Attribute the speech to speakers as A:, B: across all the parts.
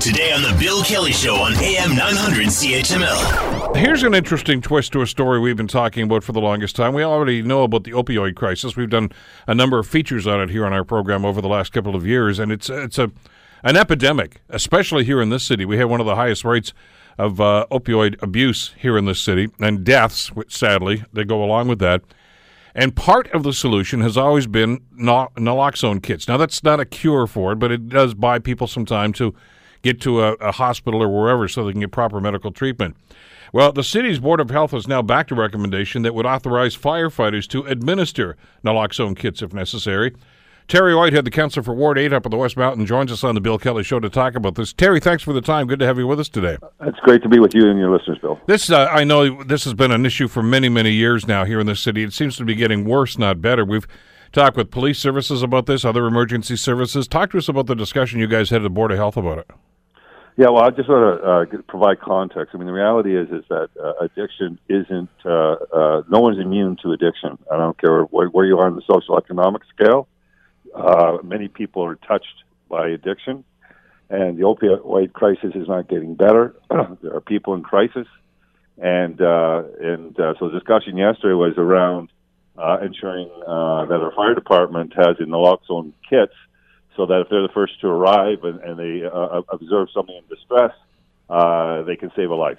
A: Today on The Bill Kelly Show on AM 900 CHML.
B: Here's an interesting twist to a story we've been talking about for the longest time. We already know about the opioid crisis. We've done a number of features on it here on our program over the last couple of years, and it's it's a an epidemic, especially here in this city. We have one of the highest rates of uh, opioid abuse here in this city, and deaths, which sadly, they go along with that. And part of the solution has always been naloxone kits. Now, that's not a cure for it, but it does buy people some time to get to a, a hospital or wherever so they can get proper medical treatment. Well, the city's Board of Health has now backed a recommendation that would authorize firefighters to administer naloxone kits if necessary. Terry Whitehead, the councillor for Ward 8 up in the West Mountain, joins us on the Bill Kelly Show to talk about this. Terry, thanks for the time. Good to have you with us today.
C: It's great to be with you and your listeners, Bill.
B: This, uh, I know this has been an issue for many, many years now here in the city. It seems to be getting worse, not better. We've talked with police services about this, other emergency services. Talk to us about the discussion you guys had at the Board of Health about it.
C: Yeah, well, I just want to uh, provide context. I mean, the reality is is that uh, addiction isn't. Uh, uh, no one's immune to addiction. I don't care where, where you are on the social economic scale. Uh, many people are touched by addiction, and the opioid crisis is not getting better. there are people in crisis, and uh, and uh, so the discussion yesterday was around uh, ensuring uh, that our fire department has in naloxone kits so that if they're the first to arrive and, and they uh, observe something in distress, uh, they can save a life.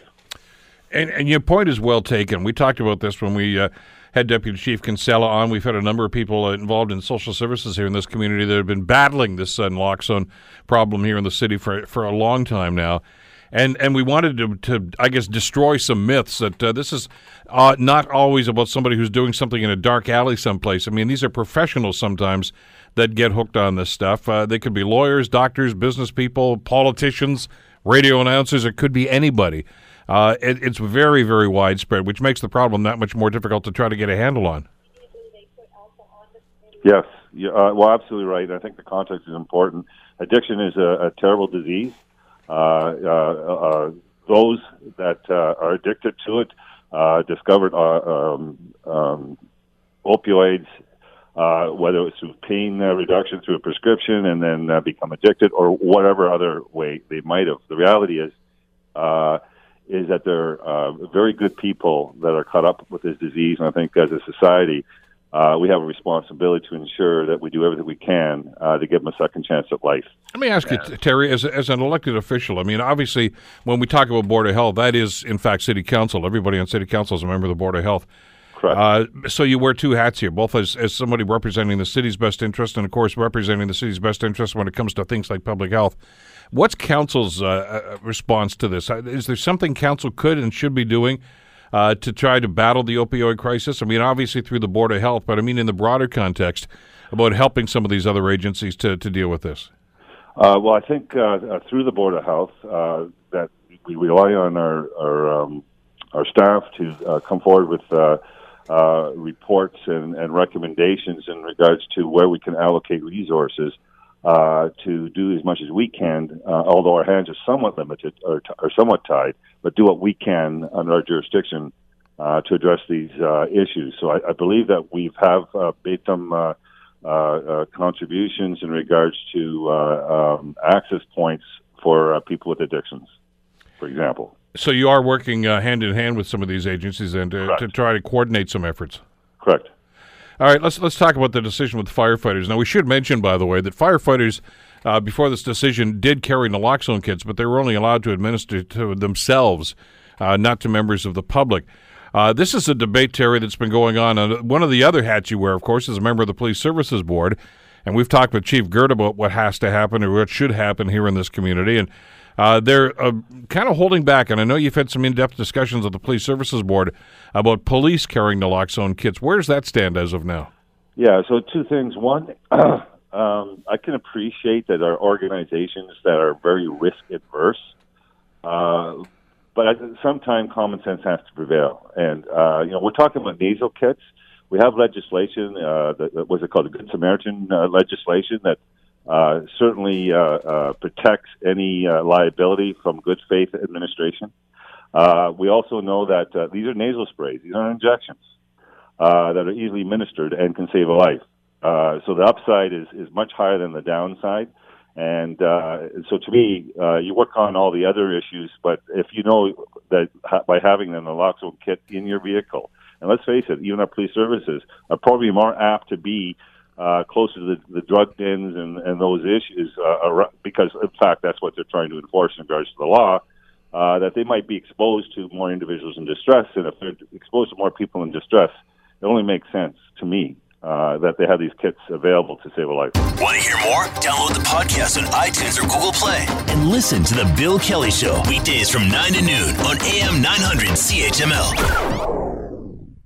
B: And, and, your point is well taken. We talked about this when we uh, had Deputy Chief Kinsella on. We've had a number of people involved in social services here in this community that have been battling this uh, naloxone problem here in the city for for a long time now and and we wanted to, to I guess destroy some myths that uh, this is uh, not always about somebody who's doing something in a dark alley someplace. I mean, these are professionals sometimes that get hooked on this stuff. Uh, they could be lawyers, doctors, business people, politicians, radio announcers. It could be anybody. Uh, it, it's very very widespread, which makes the problem that much more difficult to try to get a handle on.
C: Yes, yeah, uh, well, absolutely right. I think the context is important. Addiction is a, a terrible disease. Uh, uh, uh, those that are addicted to it discovered um, um, opioids uh, whether it's through pain uh, reduction through a prescription and then uh, become addicted or whatever other way they might have. The reality is, is that there are very good people that are caught up with this disease, and I think as a society, uh, we have a responsibility to ensure that we do everything we can uh, to give them a second chance at life.
B: Let me ask you, Terry, as, as an elected official, I mean, obviously, when we talk about Board of Health, that is, in fact, City Council. Everybody on City Council is a member of the Board of Health.
C: Correct.
B: Uh, so you wear two hats here, both as, as somebody representing the city's best interest and, of course, representing the city's best interest when it comes to things like public health. What's council's uh, uh response to this? Is there something council could and should be doing uh, to try to battle the opioid crisis? I mean, obviously through the Board of Health, but I mean in the broader context about helping some of these other agencies to, to deal with this.
C: Uh, well, I think uh, uh through the Board of Health uh, that we rely on our our, um, our staff to uh, come forward with reports and, and recommendations in regards to where we can allocate resources uh, to do as much as we can, uh, although our hands are somewhat limited or, t- or somewhat tied, but do what we can under our jurisdiction uh, to address these uh, issues. So I, I believe that we have uh, made some uh, uh, uh, contributions in regards to uh, um, access points for uh, people with addictions, for example.
B: So you are working uh, hand in hand with some of these agencies and uh, to try to coordinate some efforts.
C: Correct.
B: All right, let's let's talk about the decision with firefighters. Now, we should mention, by the way, that firefighters uh, before this decision did carry naloxone kits, but they were only allowed to administer to themselves, uh, not to members of the public. Uh, this is a debate, Terry, that's been going on. One of the other hats you wear, of course, is a member of the Police Services Board. And we've talked with Chief Girt about what has to happen or what should happen here in this community. And uh, they're uh, kind of holding back, and I know you've had some in-depth discussions with the Police Services Board about police carrying naloxone kits. Where does that stand as of now?
C: Yeah, so two things. One, um, I can appreciate that our organizations that are very risk adverse, uh, but sometimes common sense has to prevail. And uh, you know, we're talking about nasal kits. We have legislation. Uh, that, what's it called? The Good Samaritan uh, legislation that uh, certainly uh, uh, protects any uh, liability from good faith administration. Uh, we also know that uh, these are nasal sprays; these are injections uh, that are easily administered and can save a life. Uh, so the upside is is much higher than the downside. And uh, so, to me, uh, you work on all the other issues, but if you know that ha- by having an naloxone kit in your vehicle, and let's face it, even our police services are probably more apt to be uh, closer to the, the drug dens and, and those issues, uh, because in fact that's what they're trying to enforce in regards to the law. Uh, that they might be exposed to more individuals in distress, and if they're exposed to more people in distress, it only makes sense to me uh, that they have these kits available to save a life.
A: Want to hear more? Download the podcast on iTunes or Google Play and listen to The Bill Kelly Show weekdays from 9 to noon on AM 900 CHML.